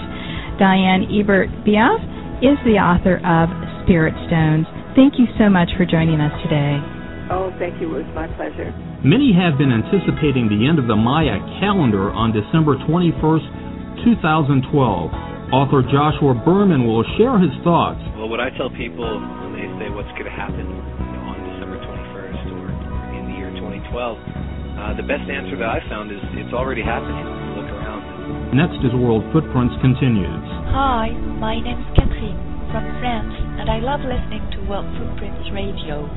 Diane Ebert Beoff is the author of Spirit Stones. Thank you so much for joining us today. Oh, thank you. It was my pleasure. Many have been anticipating the end of the Maya calendar on December 21st, 2012. Author Joshua Berman will share his thoughts. Well, what I tell people when they say what's going to happen you know, on December 21st or in the year 2012, uh, the best answer that I found is it's already happening. Look around. Next as World Footprints continues. Hi, my name's Catherine from France, and I love listening to World Footprints Radio.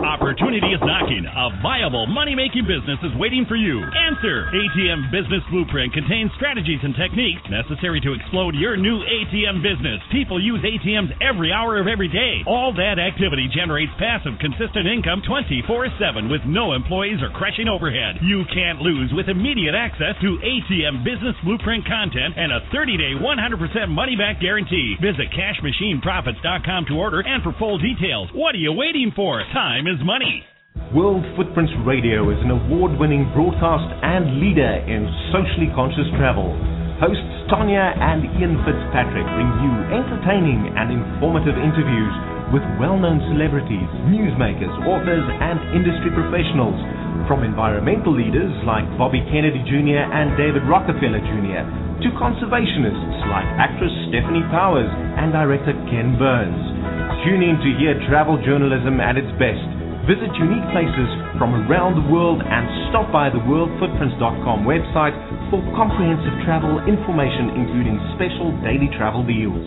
Opportunity is knocking. A viable money making business is waiting for you. Answer ATM Business Blueprint contains strategies and techniques necessary to explode your new ATM business. People use ATMs every hour of every day. All that activity generates passive, consistent income 24 7 with no employees or crushing overhead. You can't lose with immediate access to ATM Business Blueprint content and a 30 day 100% money back guarantee. Visit CashMachineProfits.com to order and for full details. What are you waiting for? Time is money. World Footprints Radio is an award winning broadcast and leader in socially conscious travel. Hosts Tonya and Ian Fitzpatrick bring you entertaining and informative interviews with well known celebrities, newsmakers, authors, and industry professionals. From environmental leaders like Bobby Kennedy Jr. and David Rockefeller Jr., to conservationists like actress Stefanie Powers and director Ken Burns. Tune in to hear travel journalism at its best. Visit unique places from around the world and stop by the worldfootprints.com website for comprehensive travel information, including special daily travel deals.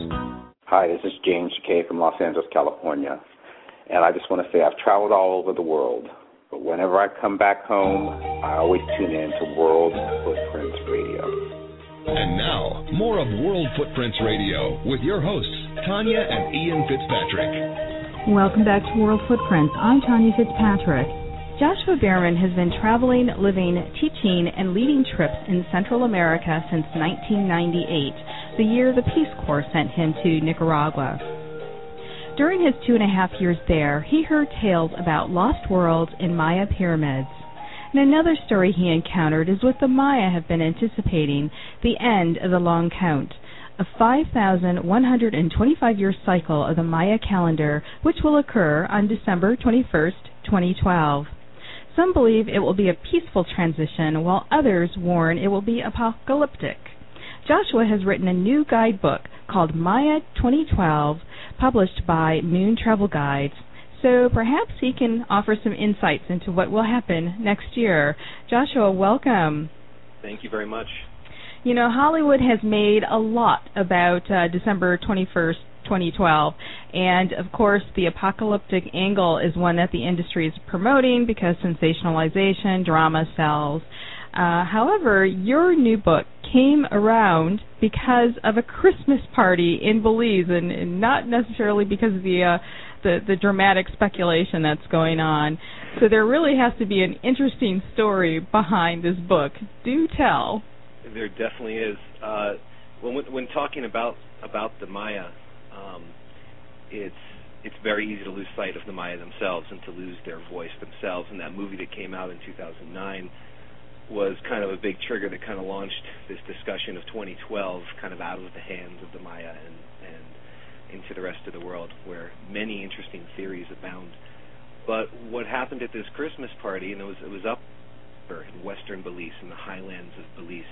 Hi, this is James Kay from Los Angeles, California. And I just want to say I've traveled all over the world. But whenever I come back home, I always tune in to World Footprints Radio. And now, more of World Footprints Radio with your hosts, Tonya and Ian Fitzpatrick. Welcome back to World Footprints. I'm Tonya Fitzpatrick. Joshua Berman has been traveling, living, teaching, and leading trips in Central America since 1998, the year the Peace Corps sent him to Nicaragua. During his two and a half years there, he heard tales about lost worlds and Maya pyramids. And another story he encountered is what the Maya have been anticipating the end of the long count a 5,125 year cycle of the Maya calendar, which will occur on December 21st, 2012. Some believe it will be a peaceful transition, while others warn it will be apocalyptic. Joshua has written a new guidebook called Maya 2012, published by Moon Travel Guides. So perhaps he can offer some insights into what will happen next year. Joshua, welcome. Thank you very much. You know, Hollywood has made a lot about uh, December 21st, 2012. And of course, the apocalyptic angle is one that the industry is promoting because sensationalization, drama sells. Uh, however, your new book came around because of a Christmas party in Belize, and, and not necessarily because of the, uh, the the dramatic speculation that's going on. So there really has to be an interesting story behind this book. Do tell. There definitely is. Uh, when when talking about about the Maya, um, it's it's very easy to lose sight of the Maya themselves and to lose their voice themselves. And that movie that came out in 2009 was kind of a big trigger that kind of launched this discussion of 2012 kind of out of the hands of the Maya and, and into the rest of the world, where many interesting theories abound. But what happened at this Christmas party, and it was it was up in western Belize, in the highlands of Belize,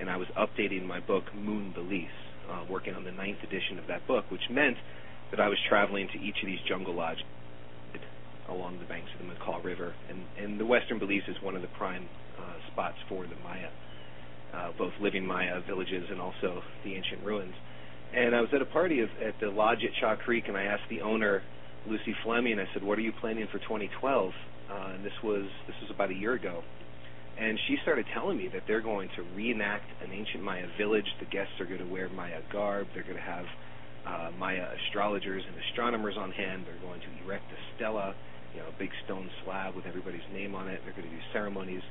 and I was updating my book Moon Belize, uh, working on the ninth edition of that book, which meant that I was traveling to each of these jungle lodges along the banks of the Macal River, and and the western Belize is one of the prime uh, spots for the Maya, uh, both living Maya villages and also the ancient ruins. And I was at a party of, at the lodge at Chaa Creek, and I asked the owner, Lucy Fleming, I said, "What are you planning for 2012?" Uh, and this was this was about a year ago. And she started telling me that they're going to reenact an ancient Maya village. The guests are going to wear Maya garb. They're going to have uh, Maya astrologers and astronomers on hand. They're going to erect a stela, you know, a big stone slab with everybody's name on it. They're going to do ceremonies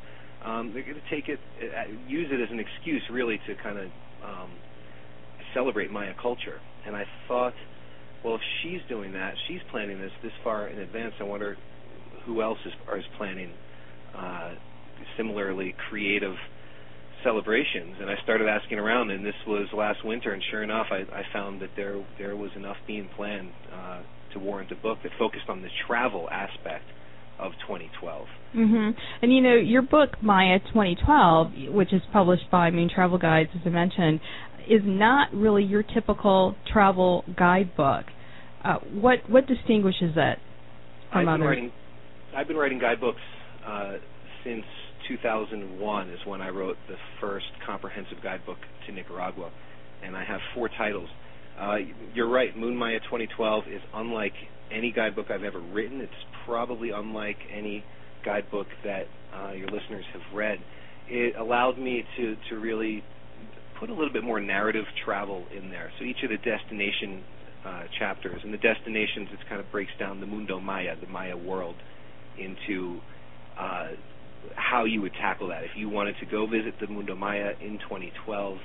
um, they're going to take it, uh, use it as an excuse, really, to kind of um, celebrate Maya culture. And I thought, well, if she's doing that, she's planning this this far in advance. I wonder who else is, is planning uh, similarly creative celebrations. And I started asking around, and this was last winter. And sure enough, I, I found that there there was enough being planned uh, to warrant a book that focused on the travel aspect of 2012. Mhm. And you know, your book Maya 2012, which is published by Moon Travel Guides as I mentioned, is not really your typical travel guidebook. Uh, what what distinguishes it from I've others? Been writing, I've been writing guidebooks uh, since 2001 is when I wrote the first comprehensive guidebook to Nicaragua, and I have four titles. Uh, you're right, Moon Maya 2012 is unlike any guidebook I've ever written. It's probably unlike any guidebook that uh, your listeners have read. It allowed me to to really put a little bit more narrative travel in there. So each of the destination uh, chapters and the destinations, it kind of breaks down the Mundo Maya, the Maya world, into uh, how you would tackle that. If you wanted to go visit the Mundo Maya in 2012,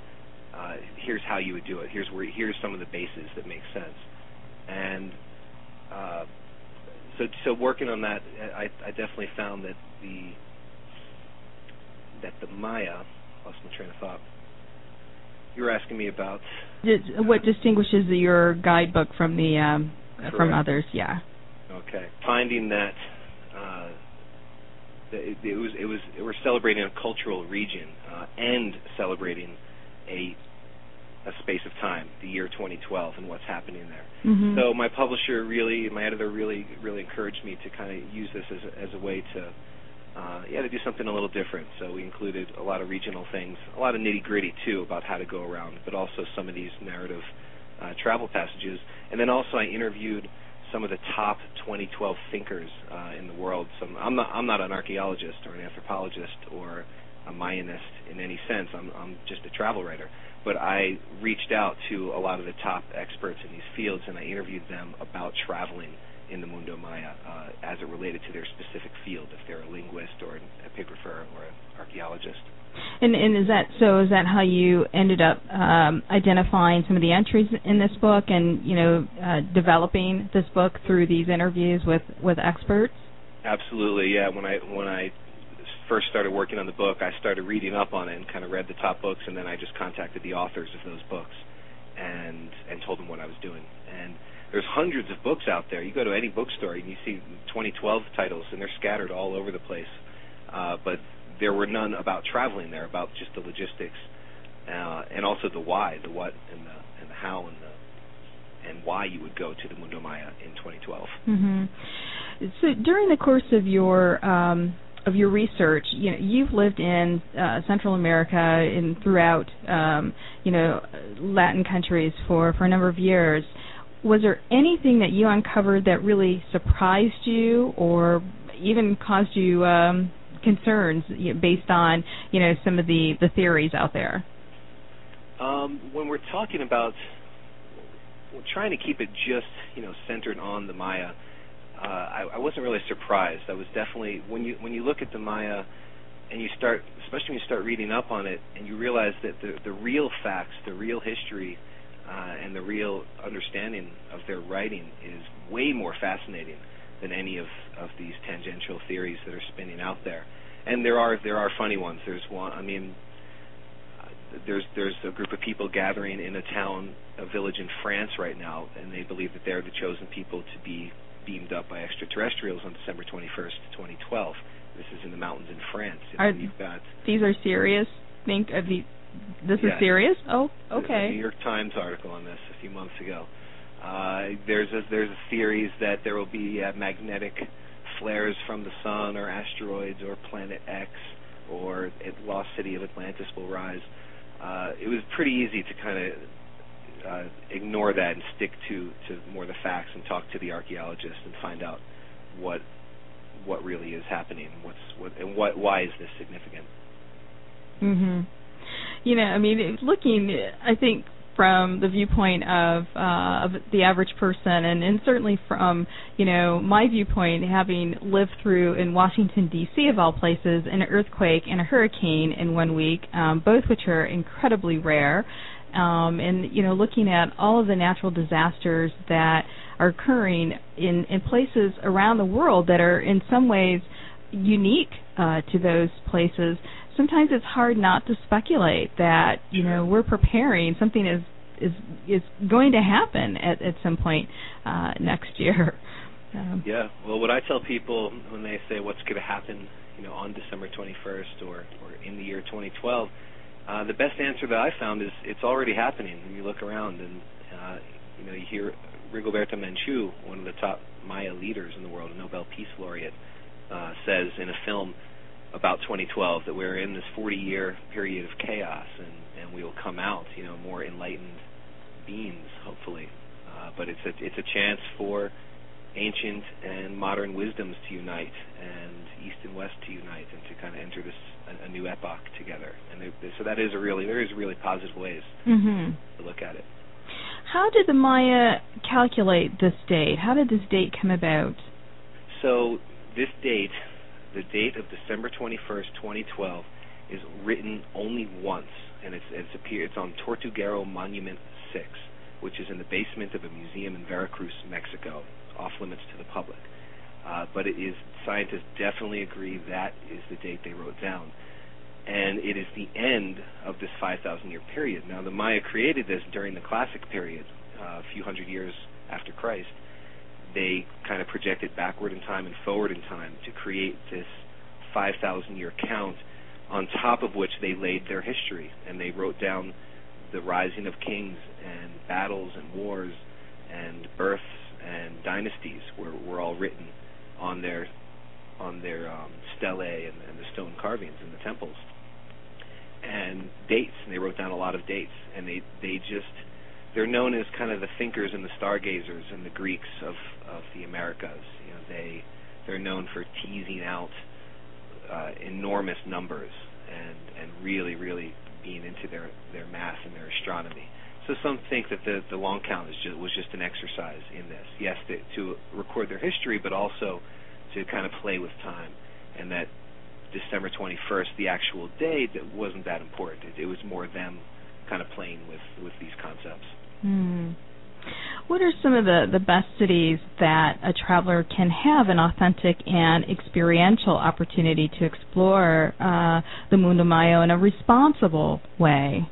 uh, here's how you would do it. Here's where here's some of the bases that make sense. And uh, so so working on that, I, I definitely found that the that the Maya lost my train of thought. You were asking me about what distinguishes your guidebook from the um, from others? Yeah. Okay, finding that uh, it, it was it was we're celebrating a cultural region uh, and celebrating a a space of time, the year 2012, and what's happening there. Mm-hmm. So my publisher really, my editor really, really encouraged me to kind of use this as a, as a way to, uh, yeah, to do something a little different. So we included a lot of regional things, a lot of nitty gritty too about how to go around, but also some of these narrative uh, travel passages. And then also I interviewed some of the top 2012 thinkers uh, in the world. Some I'm not I'm not an archaeologist or an anthropologist or a Mayanist in any sense. I'm I'm just a travel writer but I reached out to a lot of the top experts in these fields and I interviewed them about traveling in the Mundo Maya uh, as it related to their specific field, if they're a linguist or an epigrapher or an archaeologist. And, and is that so? Is that how you ended up um, identifying some of the entries in this book, and you know, uh, developing this book through these interviews with with experts? Absolutely, yeah. When I when I first started working on the book, I started reading up on it and kind of read the top books, and then I just contacted the authors of those books and and told them what I was doing. And there's hundreds of books out there. You go to any bookstore and you see 2012 titles, and they're scattered all over the place. Uh, but there were none about traveling there, about just the logistics, uh, and also the why, the what, and the and the how, and the and why you would go to the Mundo Maya in 2012. Mm-hmm. So during the course of your um, of your research, you know, you've lived in uh, Central America and throughout, um, you know, Latin countries for for a number of years. was there anything that you uncovered that really surprised you, or even caused you um, concerns based on you know some of the the theories out there? Um, when we're talking about we're trying to keep it just you know centered on the Maya, uh, I, I wasn't really surprised. I was definitely when you when you look at the Maya and you start, especially when you start reading up on it, and you realize that the the real facts, the real history, uh, and the real understanding of their writing is way more fascinating than any of of these tangential theories that are spinning out there. And there are there are funny ones. There's one. I mean, there's there's a group of people gathering in a town, a village in France right now, and they believe that they're the chosen people to be beamed up by extraterrestrials on December 21st, 2012. This is in the mountains in France. Are, you've got these are serious? Think of the this is serious? Oh, okay. a New York Times article on this a few months ago. Uh, there's a, there's a theories that there will be uh, magnetic flares from the sun or asteroids or planet X or lost city of Atlantis will rise. Uh, it was pretty easy to kind of uh, ignore that and stick to, to more the facts and talk to the archaeologists and find out what what really is happening, what's what and what why is this significant. Mhm. You know, I mean, looking, I think from the viewpoint of uh, of the average person, and, and certainly from you know my viewpoint, having lived through in Washington D.C. of all places an earthquake and a hurricane in one week, um, both which are incredibly rare, um, and you know looking at all of the natural disasters that are occurring in in places around the world that are in some ways unique uh, to those places sometimes it's hard not to speculate that you know we're preparing something is is is going to happen at at some point uh, next year. [laughs] Um, yeah. Well, what I tell people when they say what's going to happen, you know, on December 21st or or in the year 2012, uh, the best answer that I found is it's already happening. When you look around and uh, you know you hear Rigoberta Menchú, one of the top Maya leaders in the world, a Nobel Peace Laureate, uh, says in a film about 2012 that we're in this 40-year period of chaos, and and we will come out, you know, more enlightened beings, hopefully. Uh, but it's a it's a chance for ancient and modern wisdoms to unite, and East and West to unite, and to kind of enter this a, a new epoch together. And there, so that is a really there is really positive ways mm-hmm. to look at it. How did the Maya calculate this date? How did this date come about? So this date the date of December 21st, 2012, is written only once, and it's it's, appear, it's on Tortuguero Monument 6, which is in the basement of a museum in Veracruz, Mexico, off limits to the public. Uh, but it is scientists definitely agree that is the date they wrote down, and it is the end of this 5,000 year period. Now, the Maya created this during the Classic period, uh, a few hundred years after Christ, they kind of projected backward in time and forward in time to create this 5,000 year count, on top of which they laid their history and they wrote down the rising of kings and battles and wars and births and dynasties were, were all written on their on their um, stelae and, and the stone carvings in the temples. And dates and they wrote down a lot of dates and they they just they're known as kind of the thinkers and the stargazers and the Greeks of of the Americas. You know, they they're known for teasing out uh, enormous numbers and and really really being into their their math and their astronomy. So some think that the the long count is just, was just an exercise in this. Yes, to, to record their history, but also to kind of play with time, and that December 21st, the actual date, that wasn't that important. It, it was more them kind of playing with with these concepts. Hmm. What are some of the, the best cities that a traveler can have an authentic and experiential opportunity to explore uh, the Mundo Maya in a responsible way?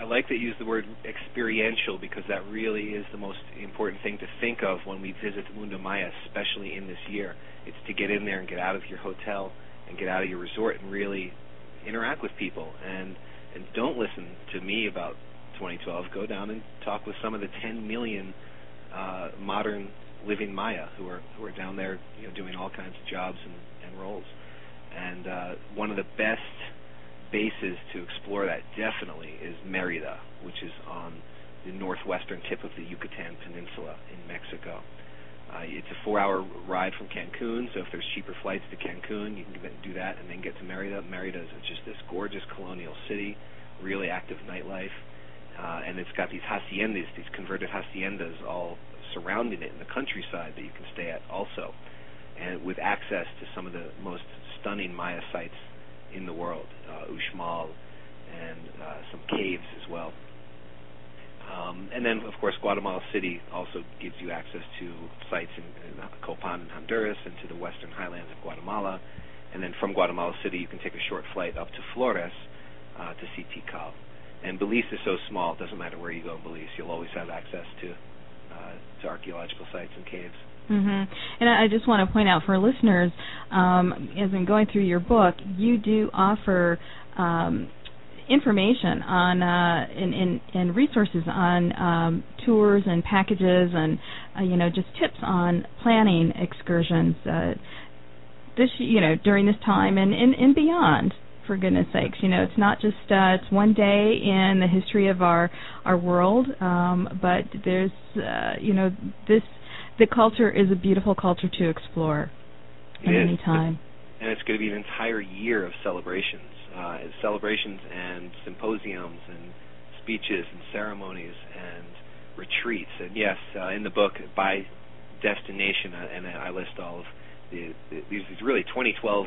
I like that you use the word experiential because that really is the most important thing to think of when we visit the Mundo Maya, especially in this year. It's to get in there and get out of your hotel and get out of your resort and really interact with people and and don't listen to me about 2012, go down and talk with some of the 10 million uh, modern living Maya who are who are down there, you know, doing all kinds of jobs and, and roles. And uh, one of the best bases to explore that definitely is Merida, which is on the northwestern tip of the Yucatan Peninsula in Mexico. Uh, it's a four-hour ride from Cancun, so if there's cheaper flights to Cancun, you can do that and then get to Merida. Merida is just this gorgeous colonial city, really active nightlife, uh, and it's got these haciendas, these converted haciendas, all surrounding it in the countryside that you can stay at also, and with access to some of the most stunning Maya sites in the world, uh, Uxmal, and uh, some caves as well. Um, and then, of course, Guatemala City also gives you access to sites in, in Copan in Honduras and to the western highlands of Guatemala. And then from Guatemala City, you can take a short flight up to Flores uh, to see Tikal. And Belize is so small; it doesn't matter where you go in Belize, you'll always have access to uh, to archaeological sites and caves. Mm-hmm. And I just want to point out for listeners, um, as I'm going through your book, you do offer um, information on uh, and, and, and resources on um, tours and packages and uh, you know just tips on planning excursions. Uh, this you know during this time and, and, and beyond for goodness sakes. You know it's not just uh, it's one day in the history of our our world um, but there's uh, you know this the culture is a beautiful culture to explore at any time and it's going to be an entire year of celebrations uh, celebrations and symposiums and speeches and ceremonies and retreats. And yes, uh, in the book, by destination, uh, and I list all of the, the these really 2012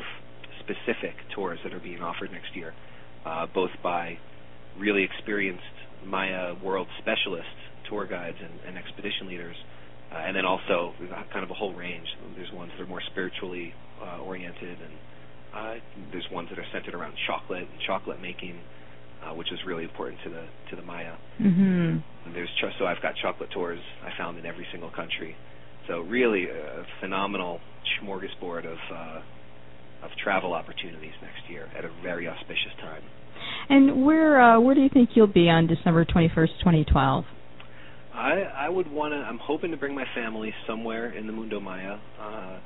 specific tours that are being offered next year, uh, both by really experienced Maya world specialists, tour guides, and, and expedition leaders, uh, and then also kind of a whole range. There's ones that are more spiritually uh, oriented and uh, there's ones that are centered around chocolate and chocolate making, uh, which is really important to the to the Maya. Mm-hmm. And there's ch- so I've got chocolate tours I found in every single country. So really a phenomenal smorgasbord of uh, of travel opportunities next year at a very auspicious time. And where uh, where do you think you'll be on December 21st, 2012? I I would want to. I'm hoping to bring my family somewhere in the Mundo Maya. Uh,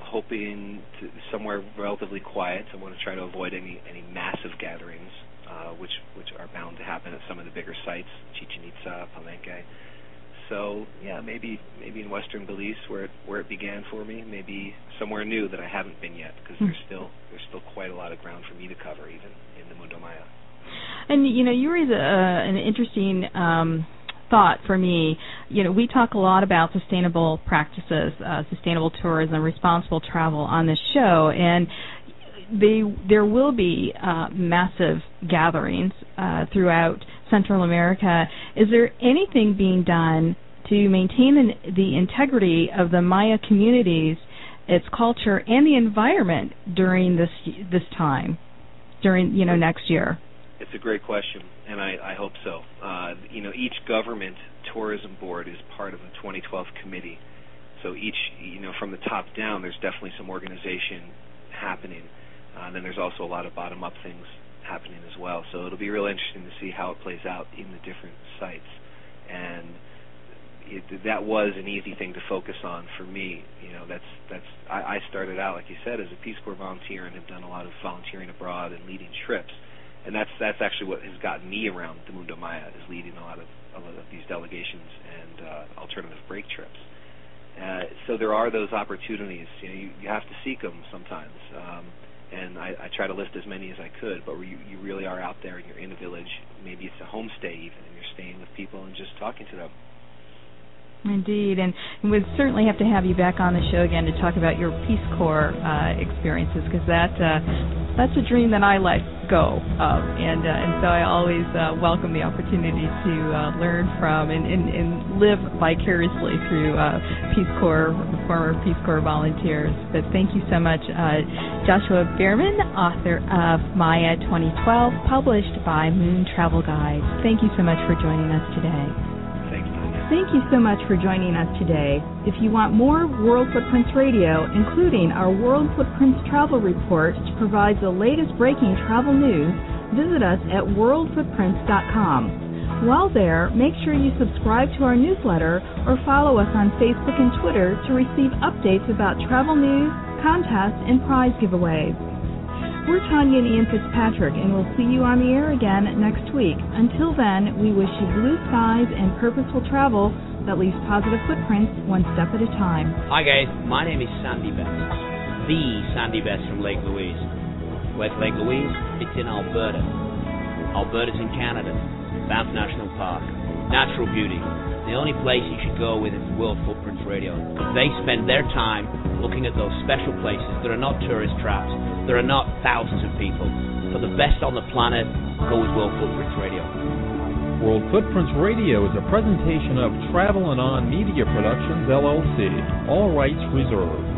hoping to somewhere relatively quiet. I want to try to avoid any any massive gatherings, uh, which which are bound to happen at some of the bigger sites, Chichen Itza, Palenque. So yeah, maybe maybe in Western Belize where it where it began for me. Maybe somewhere new that I haven't been yet, because mm-hmm. there's still there's still quite a lot of ground for me to cover, even in the Mundo Maya. And you know, you raise a, an interesting um, thought for me. You know, we talk a lot about sustainable practices, uh, sustainable tourism, responsible travel on this show, and they, there will be uh, massive gatherings uh, throughout Central America. Is there anything being done to maintain the, integrity of the Maya communities, its culture, and the environment during this this time, during you know next year? It's a great question and I, I hope so. Uh, you know, each government tourism board is part of the 2012 committee. So each, you know, from the top down, there's definitely some organization happening. Uh, then there's also a lot of bottom-up things happening as well. So it'll be real interesting to see how it plays out in the different sites. And it, that was an easy thing to focus on for me. You know, that's that's I, I started out, like you said, as a Peace Corps volunteer and have done a lot of volunteering abroad and leading trips and that's that's actually what has gotten me around the Mundo Maya is leading a lot of a lot of these delegations and uh, alternative break trips. Uh, so there are those opportunities. You know, you, you have to seek them sometimes. Um, and I, I try to list as many as I could. But you, you really are out there and you're in a village. Maybe it's a homestay even, and you're staying with people and just talking to them. Indeed, and we'd certainly have to have you back on the show again to talk about your Peace Corps uh, experiences because that uh, that's a dream that I let go of, and uh, and so I always uh, welcome the opportunity to uh, learn from and, and, and live vicariously through uh, Peace Corps, former Peace Corps volunteers. But thank you so much, uh, Joshua Berman, author of Maya 2012, published by Moon Travel Guide. Thank you so much for joining us today. Thank you so much for joining us today. If you want more World Footprints Radio, including our World Footprints Travel Report, which provides the latest breaking travel news, visit us at worldfootprints.com. While there, make sure you subscribe to our newsletter or follow us on Facebook and Twitter to receive updates about travel news, contests, and prize giveaways. We're Tonya and Ian Fitzpatrick, and we'll see you on the air again next week. Until then, we wish you blue skies and purposeful travel that leaves positive footprints one step at a time. Hi, guys. My name is Sandy Best, the Sandy Best from Lake Louise. Where's Lake Louise? It's in Alberta. Alberta's in Canada. Banff National Park. Natural beauty. The only place you should go with is World Footprints Radio. They spend their time looking at those special places that are not tourist traps, there are not thousands of people. For the best on the planet, go with World Footprints Radio. World Footprints Radio is a presentation of Travel and On Media Productions, LLC. All rights reserved.